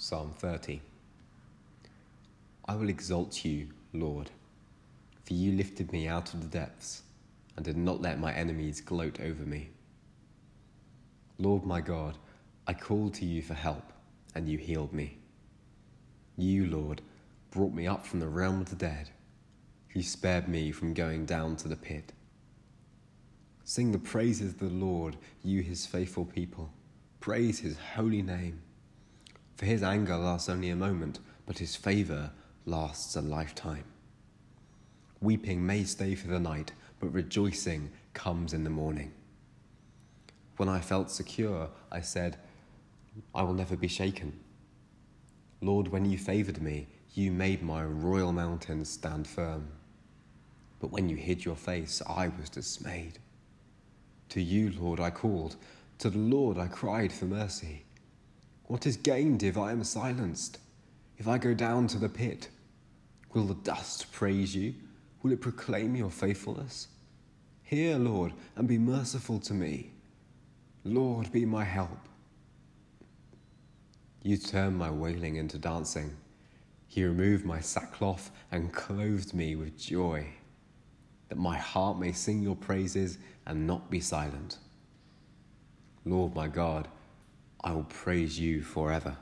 Psalm 30. I will exalt you, Lord, for you lifted me out of the depths and did not let my enemies gloat over me. Lord my God, I called to you for help, and you healed me. You, Lord, brought me up from the realm of the dead. You spared me from going down to the pit. Sing the praises of the Lord, you his faithful people. Praise his holy name. For his anger lasts only a moment, but his favour lasts a lifetime. Weeping may stay for the night, but rejoicing comes in the morning. When I felt secure, I said, I will never be shaken. Lord, when you favoured me, you made my royal mountains stand firm. But when you hid your face, I was dismayed. To you, Lord, I called. To the Lord I cried for mercy. What is gained if I am silenced? If I go down to the pit, will the dust praise you? Will it proclaim your faithfulness? Hear, Lord, and be merciful to me. Lord, be my help. You turned my wailing into dancing. He removed my sackcloth and clothed me with joy, that my heart may sing your praises and not be silent. Lord my God, I will praise you forever.